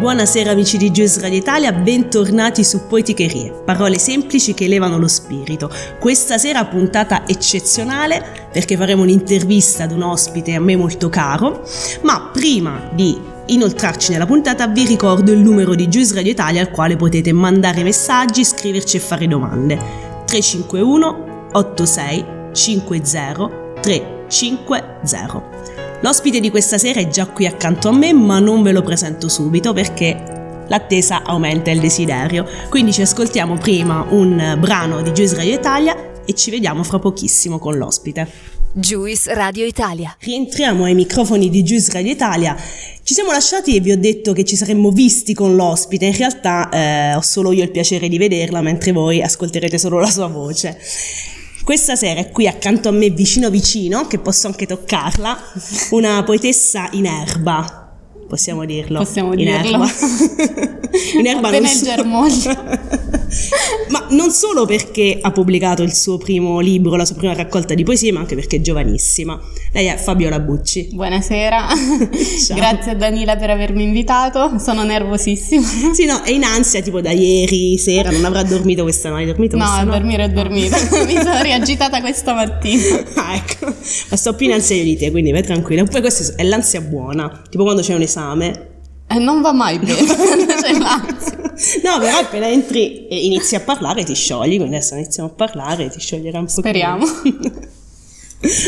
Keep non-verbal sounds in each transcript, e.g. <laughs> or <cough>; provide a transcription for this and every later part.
Buonasera amici di Juice Radio Italia, bentornati su Poeticherie, parole semplici che elevano lo spirito. Questa sera puntata eccezionale perché faremo un'intervista ad un ospite a me molto caro, ma prima di inoltrarci nella puntata vi ricordo il numero di Juice Radio Italia al quale potete mandare messaggi, scriverci e fare domande. 351 86 50 350. L'ospite di questa sera è già qui accanto a me, ma non ve lo presento subito perché l'attesa aumenta il desiderio. Quindi ci ascoltiamo prima un brano di Juice Radio Italia e ci vediamo fra pochissimo con l'ospite. Juice Radio Italia. Rientriamo ai microfoni di Juice Radio Italia. Ci siamo lasciati e vi ho detto che ci saremmo visti con l'ospite. In realtà eh, ho solo io il piacere di vederla, mentre voi ascolterete solo la sua voce. Questa sera è qui accanto a me, vicino vicino, che posso anche toccarla, <laughs> una poetessa in erba. Possiamo dirlo. Possiamo in dirlo. Erba. <laughs> in erba Appena non il so- germoglio. <laughs> ma non solo perché ha pubblicato il suo primo libro, la sua prima raccolta di poesie, ma anche perché è giovanissima. Lei è Fabiola Bucci. Buonasera, <laughs> <laughs> grazie a Danila per avermi invitato, sono nervosissima. <laughs> Sì, no, è in ansia tipo da ieri sera, non avrà dormito questa notte. Hai dormito No, questa a notte? dormire ho dormito, mi sono riagitata questa mattina. Ah, ecco, ma sto più in ansia di te, quindi vai tranquilla. Poi questa è l'ansia buona, tipo quando c'è un esame. E non va mai bene, c'è l'ansia. No, però appena entri e inizi a parlare ti sciogli, quindi adesso iniziamo a parlare ti scioglierà un po'. Speriamo. <laughs>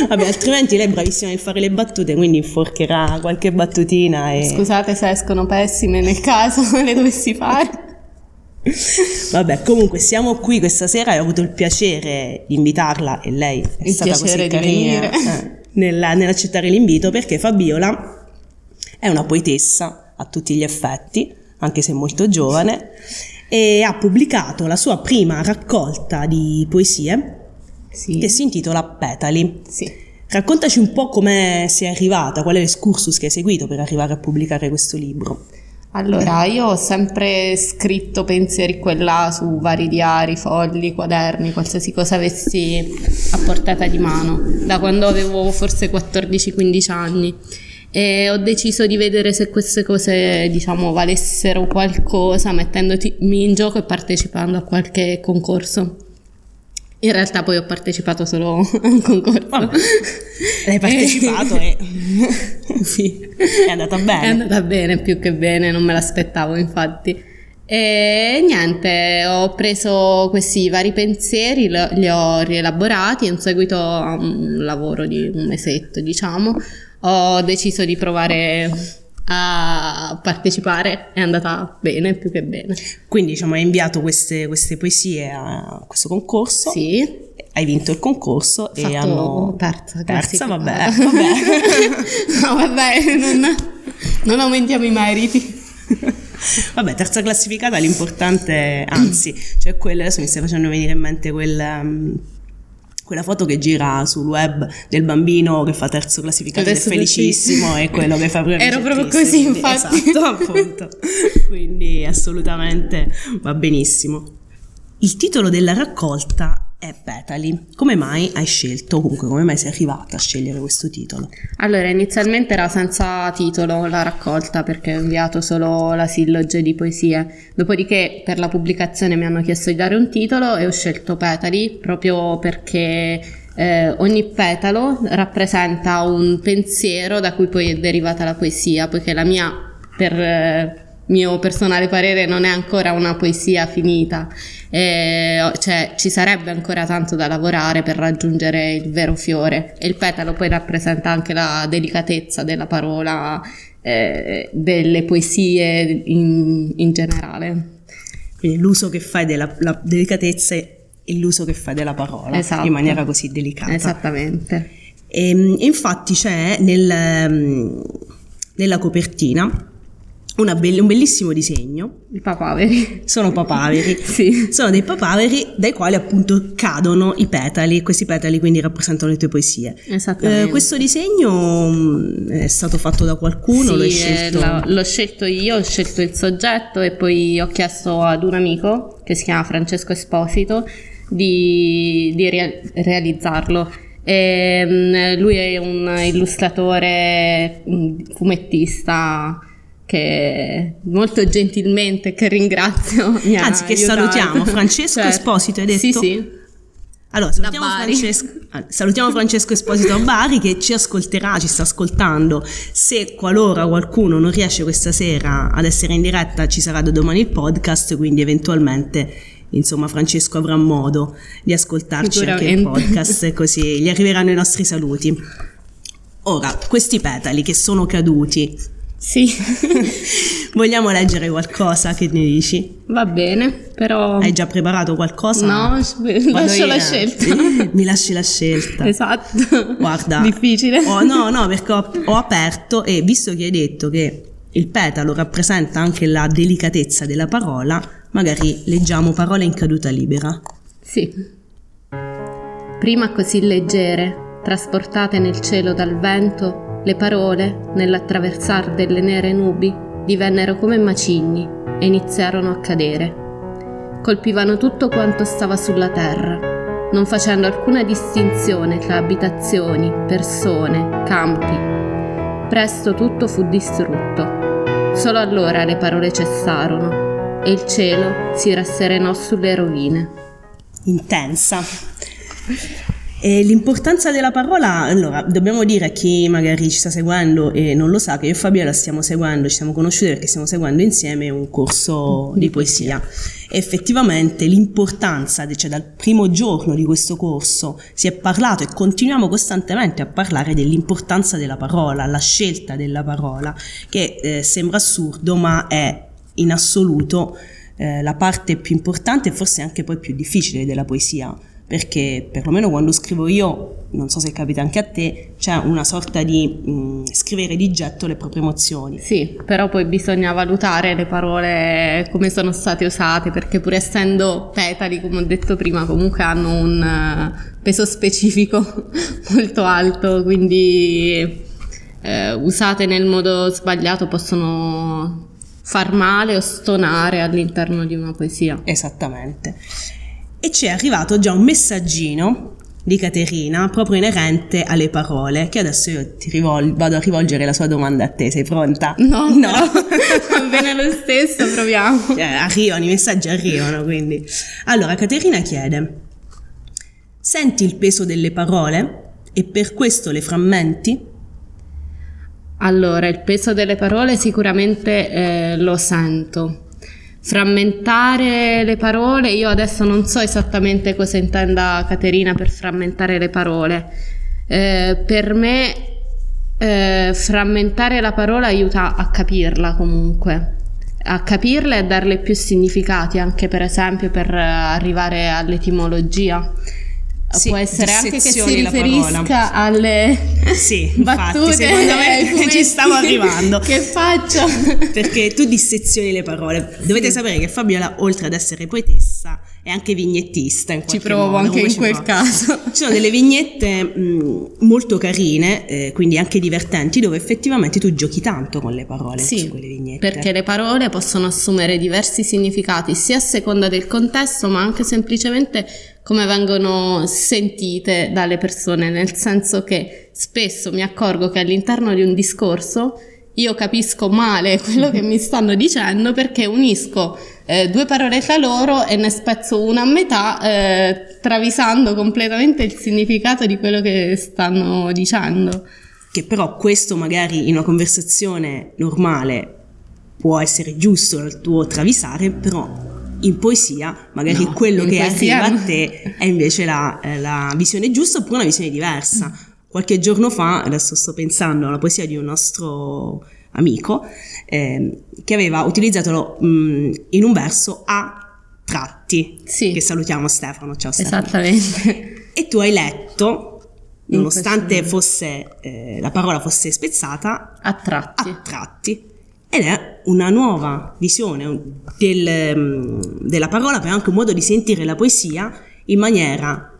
Vabbè, altrimenti lei è bravissima nel fare le battute, quindi inforcherà qualche battutina e... Scusate se escono pessime nel caso <laughs> le dovessi fare. Vabbè, comunque siamo qui questa sera e ho avuto il piacere di invitarla e lei è Il stata così carina eh, nella- nell'accettare l'invito perché Fabiola è una poetessa a tutti gli effetti, anche se molto giovane, e ha pubblicato la sua prima raccolta di poesie Sì. che si intitola Petali. Sì. Raccontaci un po' come sei arrivata, qual è l'escursus che hai seguito per arrivare a pubblicare questo libro. Allora, io ho sempre scritto pensieri qua e là su vari diari, fogli, quaderni, qualsiasi cosa avessi a portata di mano, da quando avevo forse 14-15 anni. E ho deciso di vedere se queste cose, diciamo, valessero qualcosa, mettendomi in gioco e partecipando a qualche concorso. In realtà poi ho partecipato solo <laughs> a un concorso. Vabbè, Hai partecipato e <laughs> sì. è andata bene. È andata bene, più che bene, non me l'aspettavo infatti. E niente, ho preso questi vari pensieri, li ho rielaborati in seguito a un lavoro di un mesetto, diciamo. Ho deciso di provare a partecipare, è andata bene, più che bene. Quindi diciamo, hai inviato queste, queste poesie a questo concorso, Sì, hai vinto il concorso e fatto hanno... terza, Terza, vabbè, <laughs> vabbè. no, vabbè, non, non aumentiamo i meriti. Vabbè, terza classificata, l'importante, anzi, cioè quella, adesso mi stai facendo venire in mente quella, um, quella foto che gira sul web del bambino che fa terzo classificato ed è felicissimo e quello che fa premio Ero proprio triste, così, quindi- infatti. Esatto, appunto. Quindi assolutamente va benissimo. Il titolo della raccolta e Petali. Come mai hai scelto, comunque come mai sei arrivata a scegliere questo titolo? Allora, inizialmente era senza titolo la raccolta perché ho inviato solo la silloge di poesie. Dopodiché per la pubblicazione mi hanno chiesto di dare un titolo e ho scelto Petali proprio perché eh, ogni petalo rappresenta un pensiero da cui poi è derivata la poesia, poiché la mia per eh, mio personale parere non è ancora una poesia finita, eh, cioè ci sarebbe ancora tanto da lavorare per raggiungere il vero fiore e il petalo poi rappresenta anche la delicatezza della parola, eh, delle poesie in, in, generale. Quindi l'uso che fai della delicatezza e l'uso che fai della parola esatto. in maniera così delicata. Esattamente. E, ehm, infatti c'è nel, nella copertina Be- un bellissimo disegno. I papaveri. Sono papaveri. <laughs> sì. Sono dei papaveri dai quali appunto cadono i petali. Questi petali quindi rappresentano le tue poesie. Esattamente. Eh, questo disegno mm, è stato fatto da qualcuno? Sì, scelto? La, l'ho scelto io, ho scelto il soggetto e poi ho chiesto ad un amico che si chiama Francesco Esposito di, di re- realizzarlo. E, mm, lui è un illustratore, fumettista che molto gentilmente, che ringrazio, mi Anzi, che aiutato. salutiamo. <laughs> Francesco certo. Esposito, hai detto? Sì, sì. Allora, salutiamo Francesco, ah, salutiamo Francesco Esposito a Bari che ci ascolterà, ci sta ascoltando. Se qualora qualcuno non riesce questa sera ad essere in diretta, ci sarà da domani il podcast, quindi eventualmente insomma Francesco avrà modo di ascoltarci anche il podcast, così gli arriveranno i nostri saluti. Ora, questi petali che sono caduti, sì. <laughs> Vogliamo leggere qualcosa? Che ne dici? Va bene, però... Hai già preparato qualcosa? No, <laughs> lascio la scelta. <laughs> Mi lasci la scelta. Esatto. Guarda. Difficile. Oh, no, no, perché ho, ho aperto e visto che hai detto che il petalo rappresenta anche la delicatezza della parola, magari leggiamo parole in caduta libera. Sì. Prima così leggere, trasportate nel cielo dal vento, le parole, nell'attraversar delle nere nubi, divennero come macigni e iniziarono a cadere. Colpivano tutto quanto stava sulla terra, non facendo alcuna distinzione tra abitazioni, persone, campi. Presto tutto fu distrutto. Solo allora le parole cessarono e il cielo si rasserenò sulle rovine. Intensa. E l'importanza della parola, allora, dobbiamo dire a chi magari ci sta seguendo e non lo sa che io e Fabiola stiamo seguendo, ci siamo conosciuti perché stiamo seguendo insieme un corso di poesia. E effettivamente l'importanza, cioè dal primo giorno di questo corso si è parlato e continuiamo costantemente a parlare dell'importanza della parola, la scelta della parola, che eh, sembra assurdo ma è in assoluto eh, la parte più importante e forse anche poi più difficile della poesia perché perlomeno quando scrivo io, non so se capita anche a te, c'è una sorta di mh, scrivere di getto le proprie emozioni. Sì, però poi bisogna valutare le parole come sono state usate, perché pur essendo petali, come ho detto prima, comunque hanno un uh, peso specifico <laughs> molto alto, quindi eh, usate nel modo sbagliato possono far male o stonare all'interno di una poesia. Esattamente e ci è arrivato già un messaggino di Caterina proprio inerente alle parole che adesso io ti rivol- vado a rivolgere la sua domanda a te sei pronta? no. No. Va <laughs> bene lo stesso proviamo. Cioè, <laughs> arrivano i messaggi arrivano quindi. Allora Caterina chiede senti il peso delle parole? E per questo le frammenti? allora il peso delle parole sicuramente eh, lo sento Frammentare le parole, io adesso non so esattamente cosa intenda Caterina per frammentare le parole. Eh, per me eh, frammentare la parola aiuta a capirla comunque, a capirla e a darle più significati, anche per esempio per arrivare all'etimologia. Sì, può essere anche che si riferisca alle sì, battute secondo me <laughs> ci stavo arrivando che faccio? perché tu dissezioni le parole dovete sì. sapere che Fabiola oltre ad essere poetessa è anche vignettista ci provo modo, anche in quel provo. caso ci sono delle vignette mh, molto carine eh, quindi anche divertenti dove effettivamente tu giochi tanto con le parole sì, su quelle vignette perché le parole possono assumere diversi significati sia a seconda del contesto ma anche semplicemente come vengono sentite dalle persone, nel senso che spesso mi accorgo che all'interno di un discorso io capisco male <laughs> quello che mi stanno dicendo perché unisco eh, due parole tra loro e ne spezzo una a metà, eh, travisando completamente il significato di quello che stanno dicendo. Che però questo magari in una conversazione normale può essere giusto il tuo travisare, però in poesia magari no, quello che arriva a te è invece la, eh, la, visione giusta oppure una visione diversa. Qualche giorno fa, adesso sto pensando alla poesia di un nostro amico, eh, che aveva utilizzato mh, mm, in un verso a tratti, sì. che salutiamo Stefano, ciao Stefano. Esattamente. E tu hai letto, nonostante fosse, eh, la parola fosse spezzata, a tratti. a tratti. Ed è una nuova visione del, della parola, però anche un modo di sentire la poesia in maniera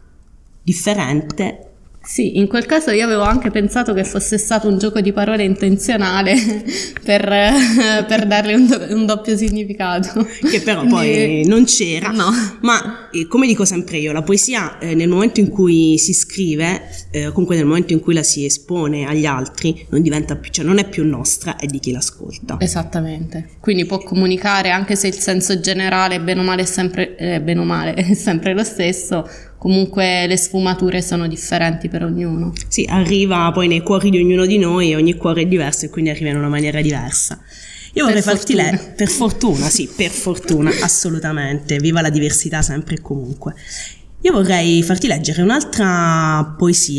differente sì, in quel caso io avevo anche pensato che fosse stato un gioco di parole intenzionale <laughs> per, <laughs> per darle un, do, un, doppio significato. Che però poi non c'era. No. Ma eh, come dico sempre io, la poesia eh, nel momento in cui si scrive, eh, comunque nel momento in cui la si espone agli altri, non diventa più, cioè non è più nostra, è di chi l'ascolta. Esattamente. Quindi può comunicare anche se il senso generale, bene o male, è sempre, eh, bene o male, <laughs> è sempre lo stesso comunque le sfumature sono differenti per ognuno. Sì, arriva poi nei cuori di ognuno di noi, ogni cuore è diverso e quindi arriva in una maniera diversa. Io vorrei per farti leggere, per fortuna, sì, per fortuna, <laughs> assolutamente, viva la diversità sempre e comunque. Io vorrei farti leggere un'altra poesia.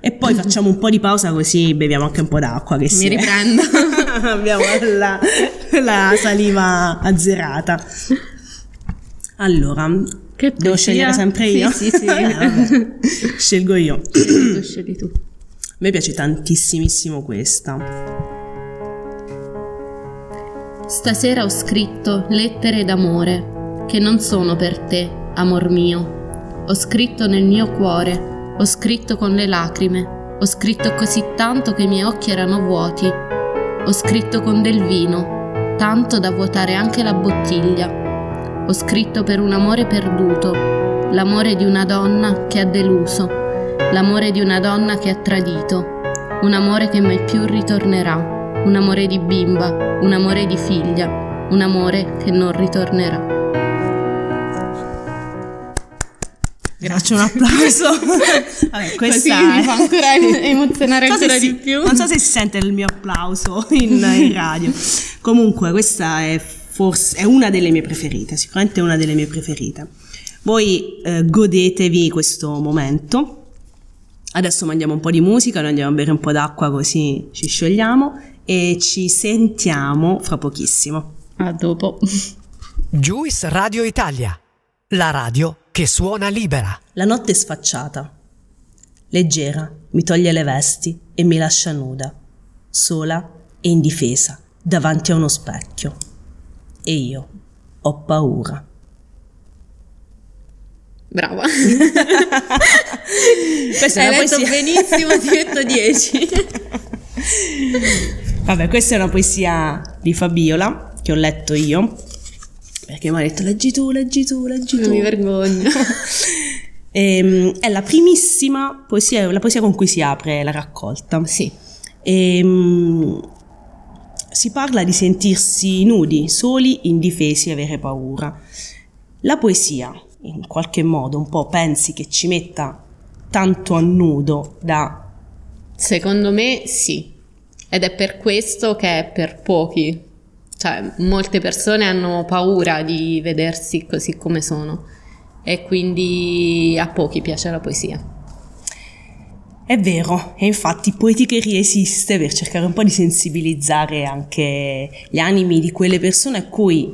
E poi facciamo un po' di pausa così beviamo anche un po' d'acqua. Che Mi riprendo. <laughs> Abbiamo la, la saliva azzerata. Allora, che devo scegliere sempre io? Sì, sì, sì. eh, <laughs> Scelgo io. Tu, scegli tu. A me piace tantissimissimo questa. Stasera ho scritto lettere d'amore che non sono per te, amor mio. Ho scritto nel mio cuore, ho scritto con le lacrime, ho scritto così tanto che i miei occhi erano vuoti. Ho scritto con del vino, tanto da vuotare anche la bottiglia ho scritto per un amore perduto, l'amore di una donna che ha deluso, l'amore di una donna che ha tradito, un amore che mai più ritornerà, un amore di bimba, un amore di figlia, un amore che non ritornerà. Grazie, un applauso. <laughs> Vabbè, questa Così mi fa ancora emozionare so ancora si, di più. Non so se si sente il mio applauso in, in radio. Comunque, questa è forse è una delle mie preferite, sicuramente è una delle mie preferite. Voi eh, godetevi questo momento. Adesso mandiamo un po' di musica, noi andiamo a bere un po' d'acqua così ci sciogliamo e ci sentiamo fra pochissimo. A dopo. Juice Radio Italia, la radio che suona libera. La notte è sfacciata, leggera, mi toglie le vesti e mi lascia nuda, sola e indifesa, davanti a uno specchio e io ho paura. Brava. <laughs> questa Hai è una letto poesia... benissimo, ti metto 10. Vabbè, questa è una poesia di Fabiola che ho letto io. Perché mi ha detto leggi tu, leggi tu, leggi tu. Non mi vergogno. e, <laughs> ehm, è la primissima poesia, la poesia con cui si apre la raccolta. Sì. E, ehm, si parla di sentirsi nudi, soli, indifesi, avere paura. La poesia, in qualche modo, un po' pensi che ci metta tanto a nudo da... Secondo me sì, ed è per questo che è per pochi. Cioè, molte persone hanno paura di vedersi così come sono e quindi a pochi piace la poesia. È vero, e infatti Poeticheria esiste per cercare un po' di sensibilizzare anche gli animi di quelle persone a cui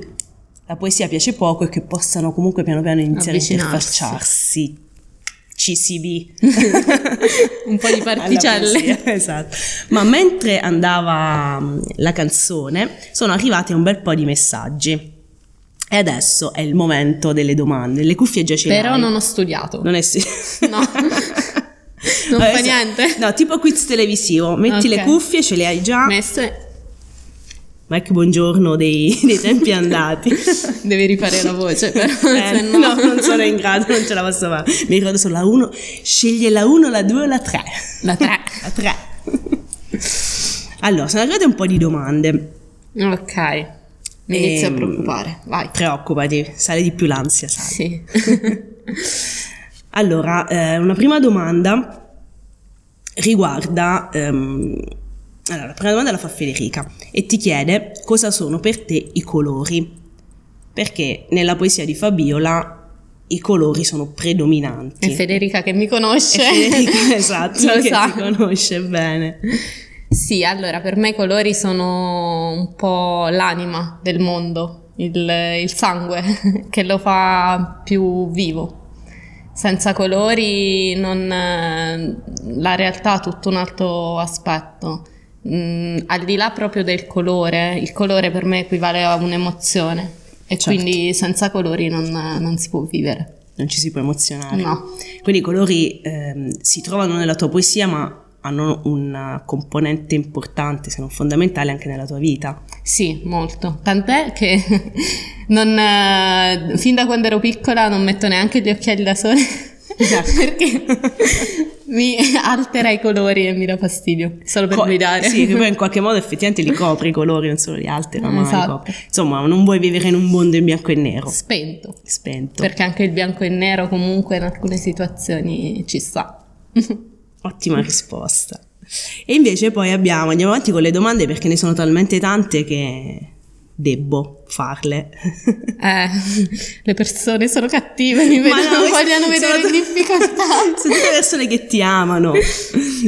la poesia piace poco e che possano comunque piano piano iniziare a interfacciarsi. CCB. <laughs> Un po' di particelle. esatto. Ma mentre andava mm, la canzone, sono arrivati un bel po' di messaggi. E adesso è il momento delle domande. Le cuffie già ce le Però non ho studiato. Non è sì. No. <laughs> Non Vabbè, fa niente. No, tipo quiz televisivo. Metti le Ok. cuffie, ce le hai già. Messe. Mike Buongiorno dei, <laughs> dei tempi andati. <laughs> Devi rifare la voce, però. Eh, no. no, non sono in grado, non ce la posso fare. Mi ricordo solo la 1. Sceglie la 1, la 2 o la 3. La 3. <laughs> La 3. Allora, sono arrivate un po' di domande. Ok. Mi inizio Ehm, a preoccupare. Vai. Preoccupati, sale di più l'ansia, sai. Sì. Allora, eh, una prima domanda riguarda... ehm, allora, la prima domanda la fa Federica e ti chiede cosa sono per te i colori. Perché nella poesia di Fabiola i colori sono predominanti. È Federica che mi conosce. È Federica, <laughs> esatto, Lo che sa. ti conosce bene. Sì, allora per me i colori sono un po' l'anima del mondo, il, il sangue <laughs> che lo fa più vivo. Senza colori non, eh, la realtà ha tutto un altro aspetto. Mm, al di là proprio del colore, il colore per me equivale a un'emozione e Certo. quindi senza colori non, non si può vivere. Non ci si può emozionare. No. Quindi i colori ehm, si trovano nella tua poesia, ma hanno una componente importante, se non fondamentale, anche nella tua vita. Sì, molto. Tant'è che <laughs> non, eh, fin da quando ero piccola non metto neanche gli occhiali da sole perché <laughs> mi altera i colori e mi dà fastidio solo per Co- guidare. Sì, che poi in <laughs> qualche modo effettivamente li copri i colori, non solo li alterano, ma li Esatto. copri. Insomma, non vuoi vivere in un mondo in bianco e nero, Spento. spento. Perché anche il bianco e nero comunque in alcune situazioni ci sta. <laughs> Ottima risposta. E invece poi abbiamo, andiamo avanti con le domande perché ne sono talmente tante che debbo farle. <laughs> Eh, le persone sono cattive, mi vedono, no, <laughs> vogliono sono vedere in tu- difficoltà. <laughs> Sono tutte persone che ti amano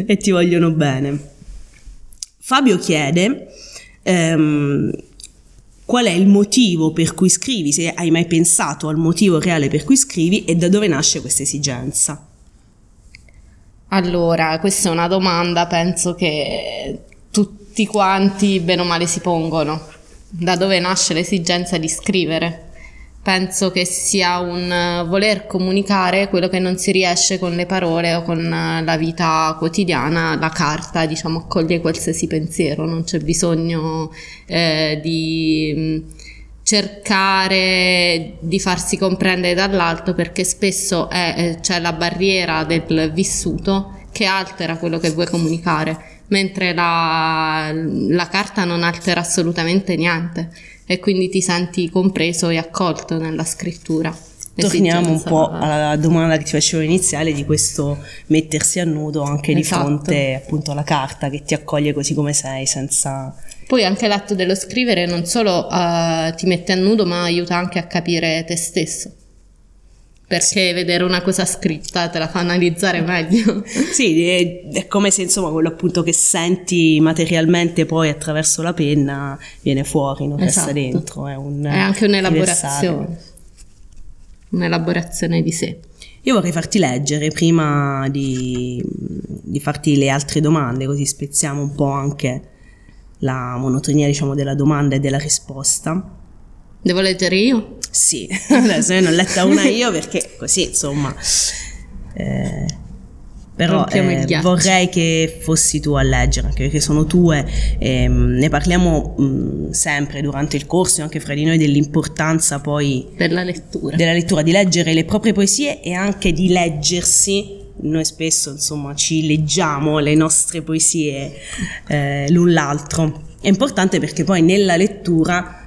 e ti vogliono bene. Fabio chiede ehm, qual è il motivo per cui scrivi, se hai mai pensato al motivo reale per cui scrivi e da dove nasce questa esigenza. Allora, questa è una domanda, penso che tutti quanti bene o male si pongono. Da dove nasce l'esigenza di scrivere? Penso che sia un eh, voler comunicare quello che non si riesce con le parole o con eh, la vita quotidiana. La carta, diciamo, accoglie qualsiasi pensiero, non c'è bisogno eh, di mh, cercare di farsi comprendere dall'alto perché spesso è- eh, c'è la barriera del vissuto che altera quello che vuoi comunicare, mentre la, la carta non altera assolutamente niente e quindi ti senti compreso e accolto nella scrittura. Torniamo un po' alla domanda che ti facevo iniziale di questo mettersi a nudo anche di Esatto. fronte appunto alla carta che ti accoglie così come sei senza... Poi anche l'atto dello scrivere non solo eh, ti mette a nudo, ma aiuta anche a capire te stesso. Perché vedere una cosa scritta te la fa analizzare meglio. <laughs> Sì, è, è come se insomma quello appunto che senti materialmente poi attraverso la penna viene fuori, non resta Esatto. dentro. È, un, È anche un'elaborazione. Un'elaborazione di sé. Io vorrei farti leggere prima di, di farti le altre domande, così spezziamo un po' anche la monotonia diciamo della domanda e della risposta. Devo leggere io? Sì, adesso io ne ho letta una io perché così insomma. eh, però eh, vorrei che fossi tu a leggere, anche perché sono tue, ehm, ne parliamo mh, sempre durante il corso, anche fra di noi, dell'importanza poi Della lettura. della lettura, di leggere le proprie poesie e anche di leggersi. Noi spesso, insomma, ci leggiamo le nostre poesie eh, l'un l'altro. È importante perché poi nella lettura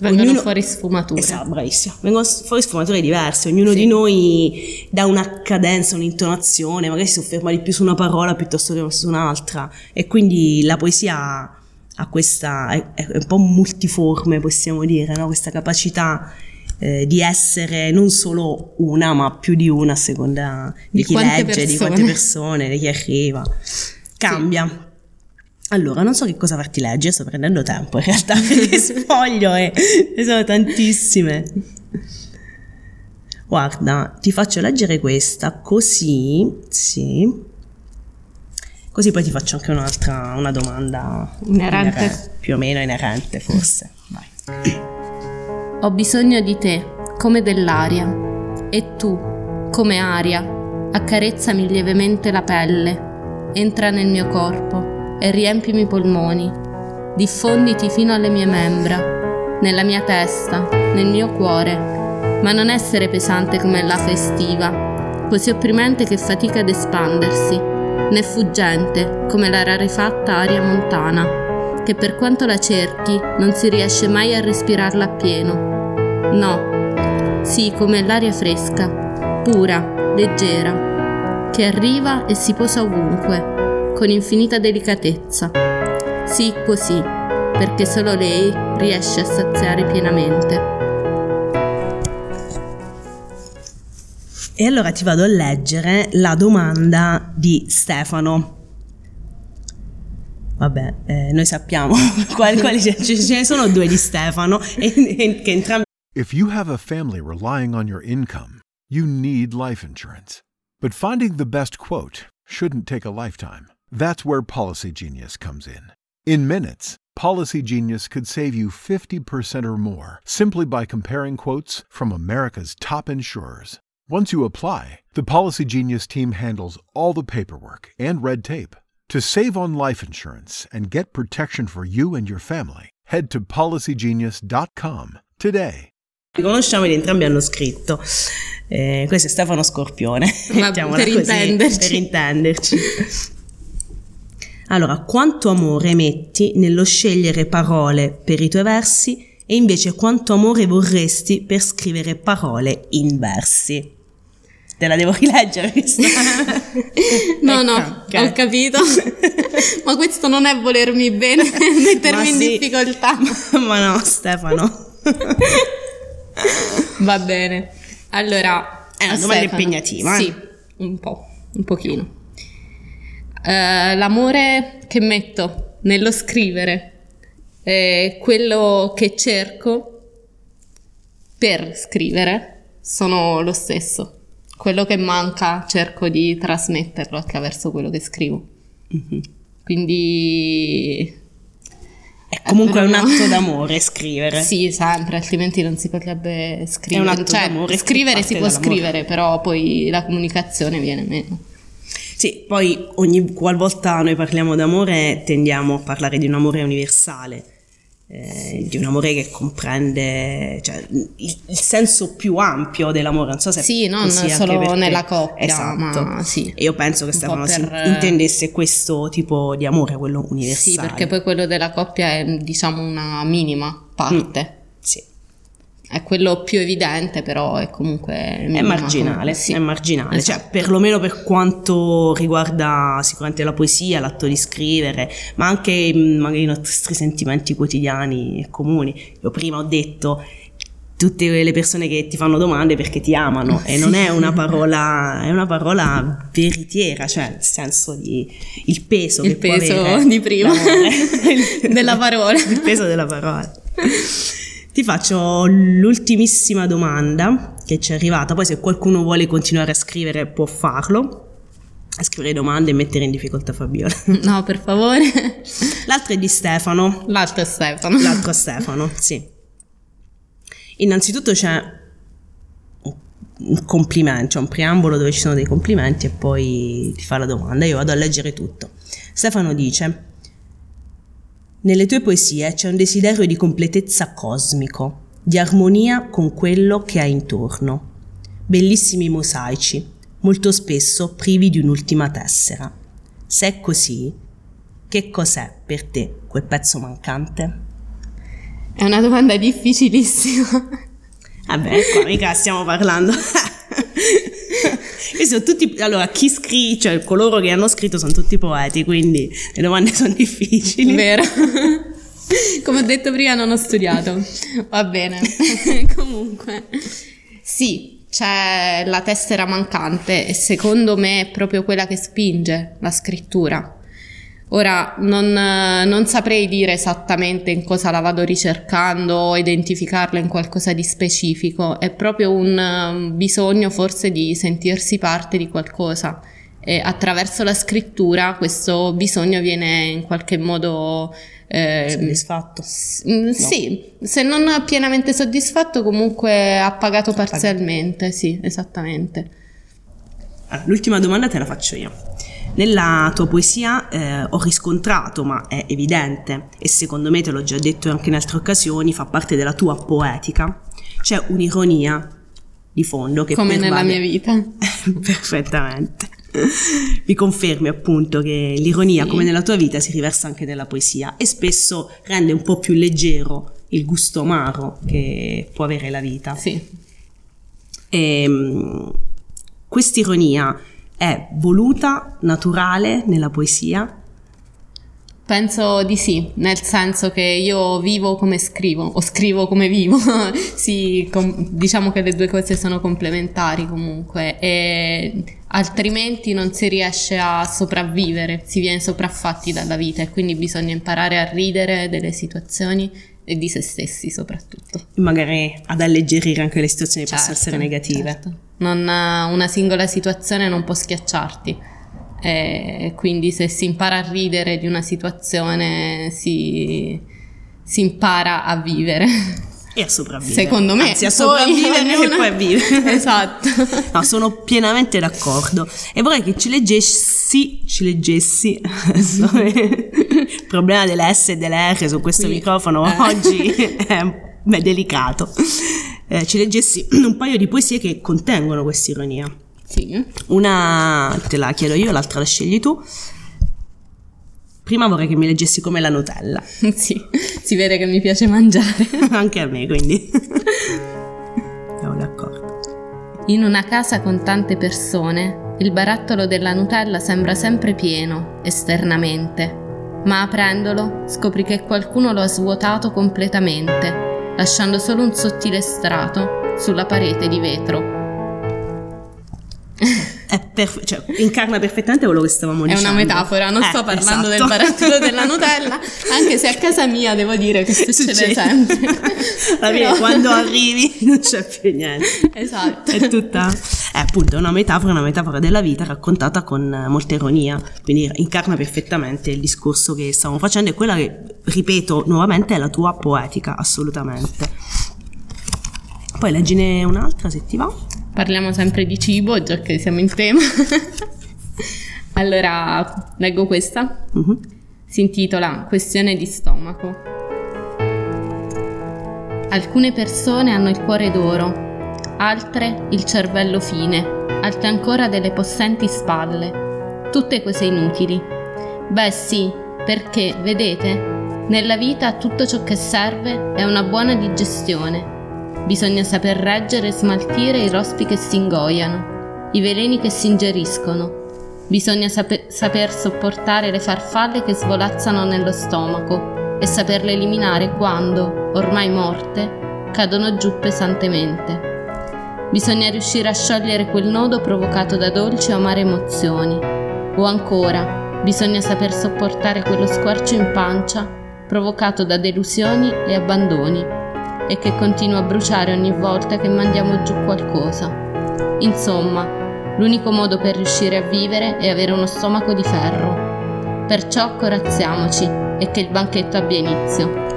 Vengono ognuno- fuori sfumature. Esatto, bravissimo. Vengono fuori sfumature diverse, ognuno di noi dà una cadenza, un'intonazione, magari si sofferma di più su una parola piuttosto che su un'altra e quindi la poesia ha questa, è, è un po' multiforme possiamo dire, no? questa capacità eh, di essere non solo una ma più di una a seconda di, Di chi legge, di persone. quante persone, di chi arriva. Cambia. Allora, non so che cosa farti leggere, sto prendendo tempo in realtà <laughs> perché sfoglio e ne sono tantissime. Guarda, ti faccio leggere questa così, sì. Così poi ti faccio anche un'altra, una domanda Inerente. inere- più o meno inerente forse. Vai. Ho bisogno di te, come dell'aria, e tu, come aria, accarezzami lievemente la pelle, entra nel mio corpo e riempimi i polmoni, diffonditi fino alle mie membra, nella mia testa, nel mio cuore, ma non essere pesante come la festiva, così opprimente che fatica ad espandersi, né fuggente come la rarefatta aria montana, che per quanto la cerchi non si riesce mai a respirarla appieno. No, sì, come l'aria fresca, pura, leggera, che arriva e si posa ovunque, con infinita delicatezza. Sì, così, perché solo lei riesce a saziare pienamente. E allora ti vado a leggere la domanda di Stefano. Vabbè, eh, noi sappiamo <laughs> quali, quali ce, ce ne sono due di Stefano e, e- che entrambi If you have a family relying on your income, you need life insurance. But finding the best quote shouldn't take a lifetime. That's where Policy Genius comes in. In minutes, Policy Genius could save you 50% or more simply by comparing quotes from America's top insurers. Once you apply, the Policy Genius team handles all the paperwork and red tape. To save on life insurance and get protection for you and your family, head to policygenius.com today. conosciamo ed entrambi hanno scritto. Eh, questo è Stefano Scorpione. Ma <laughs> per intenderci. Per intenderci. Allora, quanto amore metti nello scegliere parole per i tuoi versi e invece quanto amore vorresti per scrivere parole in versi? Te la devo <laughs> rileggere questa? <laughs> No, no, Ok. ho capito. <laughs> Ma questo non è volermi bene, mettermi Ma in sì. difficoltà. Ma no, Stefano. Va bene. Allora, È una domanda Stefano. impegnativa, eh? Sì, un po', un pochino. Eh, l'amore che metto nello scrivere e quello che cerco per scrivere sono lo stesso. Quello che manca cerco di trasmetterlo attraverso quello che scrivo. Mhm. Quindi È comunque Eh, un atto d'amore scrivere. Sì, sempre, altrimenti non si potrebbe scrivere. È un atto cioè, d'amore scrivere si può dall'amore. scrivere, però poi la comunicazione viene meno. Sì, poi ogni qualvolta noi parliamo d'amore tendiamo a parlare di un amore universale, eh, di un amore che comprende cioè, il, il senso più ampio dell'amore, non so se Sì, non solo nella coppia, esatto. ma sì. E io penso che Stefano si per- intendesse questo tipo di amore, quello universale. Sì, perché poi quello della coppia è diciamo una minima parte. Sì. È quello più evidente, però è comunque È marginale, Sì. è marginale, Esatto. cioè perlomeno per quanto riguarda sicuramente la poesia, l'atto di scrivere, ma anche mh, magari i nostri sentimenti quotidiani e comuni. Io prima ho detto tutte le persone che ti fanno domande perché ti amano e non è una <laughs> parola, è una parola veritiera, cioè nel senso di il peso Il che può peso di prima. <laughs> Della parola. Il peso della parola. Ti faccio l'ultimissima domanda che ci è arrivata, poi se qualcuno vuole continuare a scrivere può farlo, a scrivere domande e mettere in difficoltà Fabiola. <laughs> No, per favore. L'altro è di Stefano, L'altro è Stefano. l'altro è Stefano, sì. Innanzitutto c'è un- un complimento, c'è un preambolo dove ci sono dei complimenti e poi ti fa la domanda, io vado a leggere tutto. Stefano dice... Nelle tue poesie c'è un desiderio di completezza cosmico, di armonia con quello che hai intorno. Bellissimi mosaici, molto spesso privi di un'ultima tessera. Se è così, che cos'è per te quel pezzo mancante? È una domanda difficilissima. Vabbè, qua mica stiamo parlando. <laughs> Questi sono tutti, allora, chi scrive, cioè coloro che hanno scritto sono tutti poeti, quindi le domande sono difficili. Vero. <laughs> Come ho detto prima, non ho studiato. Va bene. <laughs> Comunque, sì, c'è la tessera mancante e secondo me è proprio quella che spinge la scrittura. Ora non, non, saprei dire esattamente in cosa la vado ricercando o identificarla in qualcosa di specifico, è proprio un um, bisogno forse di sentirsi parte di qualcosa e attraverso la scrittura questo bisogno viene in qualche modo eh, soddisfatto. S- mm, no. Sì, se non pienamente soddisfatto comunque appagato parzialmente, sì, esattamente. Allora, l'ultima domanda te la faccio io. Nella tua poesia eh, ho riscontrato, ma è evidente, e secondo me te l'ho già detto anche in altre occasioni, fa parte della tua poetica, c'è un'ironia di fondo che come nella mia vita. <laughs> Perfettamente. Mi confermi appunto che l'ironia sì. come nella tua vita si riversa anche nella poesia e spesso rende un po' più leggero il gusto amaro che può avere la vita. Sì. E, ehm, quest'ironia è voluta, naturale nella poesia? Penso di sì, nel senso che io vivo come scrivo o scrivo come vivo, <laughs> sì, com- diciamo che le due cose sono complementari comunque e altrimenti non si riesce a sopravvivere, si viene sopraffatti dalla vita e quindi bisogna imparare a ridere delle situazioni e di se stessi soprattutto. Magari ad alleggerire anche le situazioni che certo, possono essere negative. Certo. Non, una singola situazione non può schiacciarti. E quindi se si impara a ridere di una situazione si, si impara a vivere. <laughs> E a sopravvivere. Secondo me. Anzi, a sopravvivere e poi a vivere. <laughs> esatto. <laughs> No, sono pienamente d'accordo. E vorrei che ci leggessi, ci leggessi, <laughs> il problema delle S e delle R su questo Qui. microfono eh. oggi è, è delicato. Eh, ci leggessi un paio di poesie che contengono questa ironia. Sì. Una te la chiedo io, l'altra la scegli tu. Prima vorrei che mi leggessi come la Nutella. <laughs> Sì, si vede che mi piace mangiare. <laughs> Anche a me, quindi. <laughs> Siamo d'accordo. In una casa con tante persone, il barattolo della Nutella sembra sempre pieno, esternamente, ma aprendolo scopri che qualcuno lo ha svuotato completamente, lasciando solo un sottile strato sulla parete di vetro perf- cioè, incarna perfettamente quello che stavamo dicendo. È una metafora, non eh, sto parlando esatto. del barattolo della Nutella, anche se a casa mia devo dire che succede, succede. sempre. Alla fine, quando arrivi non c'è più niente. Esatto. È tutta... È appunto una metafora, una metafora della vita raccontata con molta ironia, quindi incarna perfettamente il discorso che stavamo facendo e quella che, ripeto nuovamente, è la tua poetica, assolutamente. Poi leggine un'altra se ti va. Parliamo sempre di cibo, già che siamo in tema. <laughs> allora, leggo questa. Uh-huh. Si intitola Questione di stomaco. Alcune persone hanno il cuore d'oro, altre il cervello fine, altre ancora delle possenti spalle. Tutte cose inutili. Beh sì, perché, vedete, nella vita tutto ciò che serve è una buona digestione Bisogna saper reggere e smaltire i rospi che si ingoiano, i veleni che si ingeriscono. Bisogna saper, saper sopportare le farfalle che svolazzano nello stomaco e saperle eliminare quando, ormai morte, cadono giù pesantemente. Bisogna riuscire a sciogliere quel nodo provocato da dolci o amare emozioni. O ancora, bisogna saper sopportare quello squarcio in pancia provocato da delusioni e abbandoni e che continua a bruciare ogni volta che mandiamo giù qualcosa. Insomma, l'unico modo per riuscire a vivere è avere uno stomaco di ferro. Perciò corazziamoci e che il banchetto abbia inizio.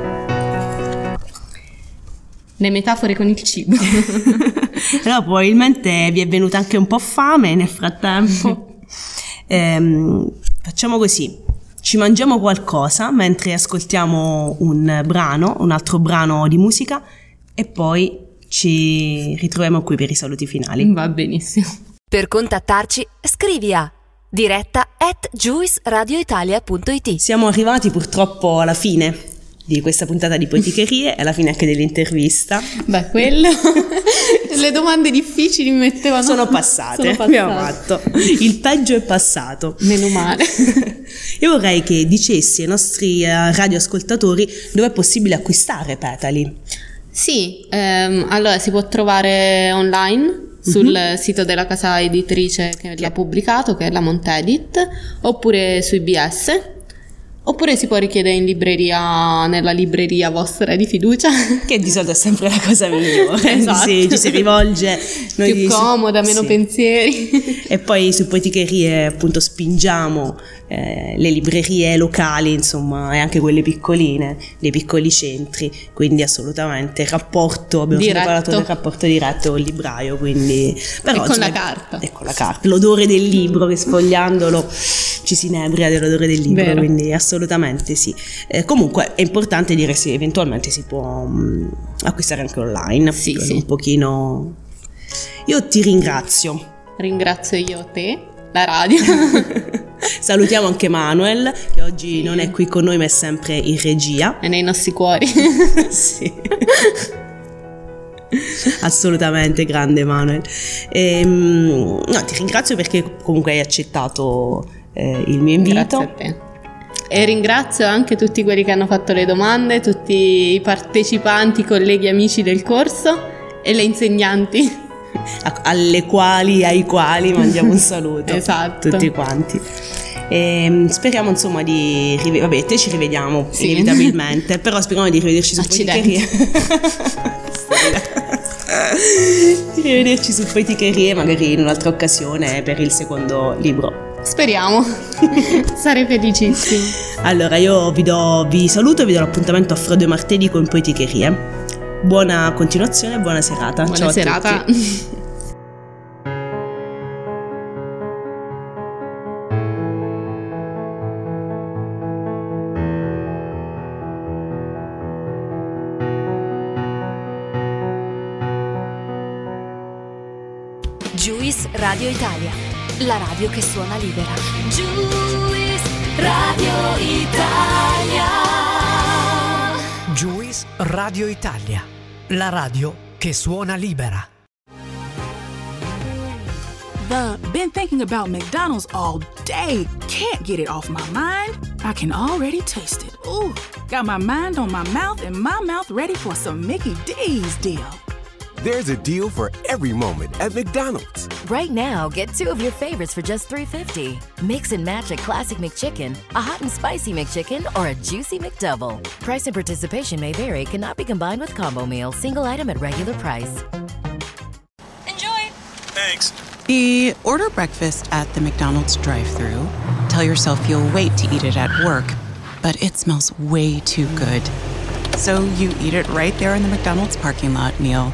Le metafore con il cibo. <laughs> Però probabilmente vi è venuta anche un po' fame nel frattempo. <laughs> ehm, facciamo così ci mangiamo qualcosa mentre ascoltiamo un brano, un altro brano di musica e poi ci ritroviamo qui per i saluti finali. Va benissimo. Per contattarci scrivi a diretta at juiceradioitalia.it Siamo arrivati purtroppo alla fine di questa puntata di Poeticherie e alla fine anche dell'intervista. Beh, quello. <laughs> <laughs> Le domande difficili mi mettevano. Sono passate. Sono passate. Abbiamo fatto. Il peggio è passato. Meno male. <laughs> Io vorrei che dicessi ai nostri uh, radioascoltatori dove è possibile acquistare Petali. Sì, ehm, allora si può trovare online sul uh-huh. sito della casa editrice che l'ha pubblicato, che è la Montedit, oppure su IBS Oppure si può richiedere in libreria, nella libreria vostra di fiducia. <laughs> Che di solito è sempre la cosa migliore. <laughs> Esatto. Sì, ci si rivolge. Più comoda, meno sì. pensieri. E poi su Poeticherie appunto spingiamo eh, le librerie locali, insomma, e anche quelle piccoline, dei piccoli centri, quindi assolutamente il rapporto, abbiamo sempre Diretto. parlato del rapporto diretto con il libraio, quindi... Però, E con insomma, la carta. E con la carta, l'odore del libro che sfogliandolo ci si inebria dell'odore del libro, Vero. quindi assolutamente sì. Eh, comunque è importante dire se eventualmente si può mm, acquistare anche online, Sì, sì. un pochino... Io ti ringrazio. Ringrazio io te, la radio. <laughs> Salutiamo anche Manuel, che oggi non è qui con noi ma è sempre in regia. e nei nostri cuori. <laughs> sì. Assolutamente grande Manuel. Ehm, no, ti ringrazio perché comunque hai accettato eh, il mio invito. Grazie a te. E ringrazio anche tutti quelli che hanno fatto le domande, tutti i partecipanti, colleghi, amici del corso e le insegnanti. A- alle quali, ai quali mandiamo un saluto. <laughs> Esatto. Tutti quanti. Ehm, speriamo insomma di rive- vabbè te ci rivediamo Sì. inevitabilmente però speriamo di rivederci su Accidenti. <laughs> Di rivederci su Poeticherie magari in un'altra occasione per il secondo libro Speriamo. <laughs> Sarei felicissimo. allora io vi, do, vi saluto e vi do l'appuntamento a Frodo e Martedì con Poeticherie buona continuazione buona serata Buona Ciao a serata. tutti. Juice Radio Italia, la radio che suona libera. Juice Radio Italia. Juice Radio Italia, la radio che suona libera. The been thinking about McDonald's all day. Can't get it off my mind. I can already taste it. Ooh, got my mind on my mouth and my mouth ready for some Mickey D's deal. There's a deal for every moment at McDonald's. Right now, get two of your favorites for just $3.50. Mix and match a classic McChicken, a hot and spicy McChicken, or a juicy McDouble. Price and participation may vary, cannot be combined with combo meal, single item at regular price. Enjoy. Thanks. The order breakfast at the McDonald's drive thru Tell yourself you'll wait to eat it at work, but it smells way too good. So you eat it right there in the McDonald's parking lot meal.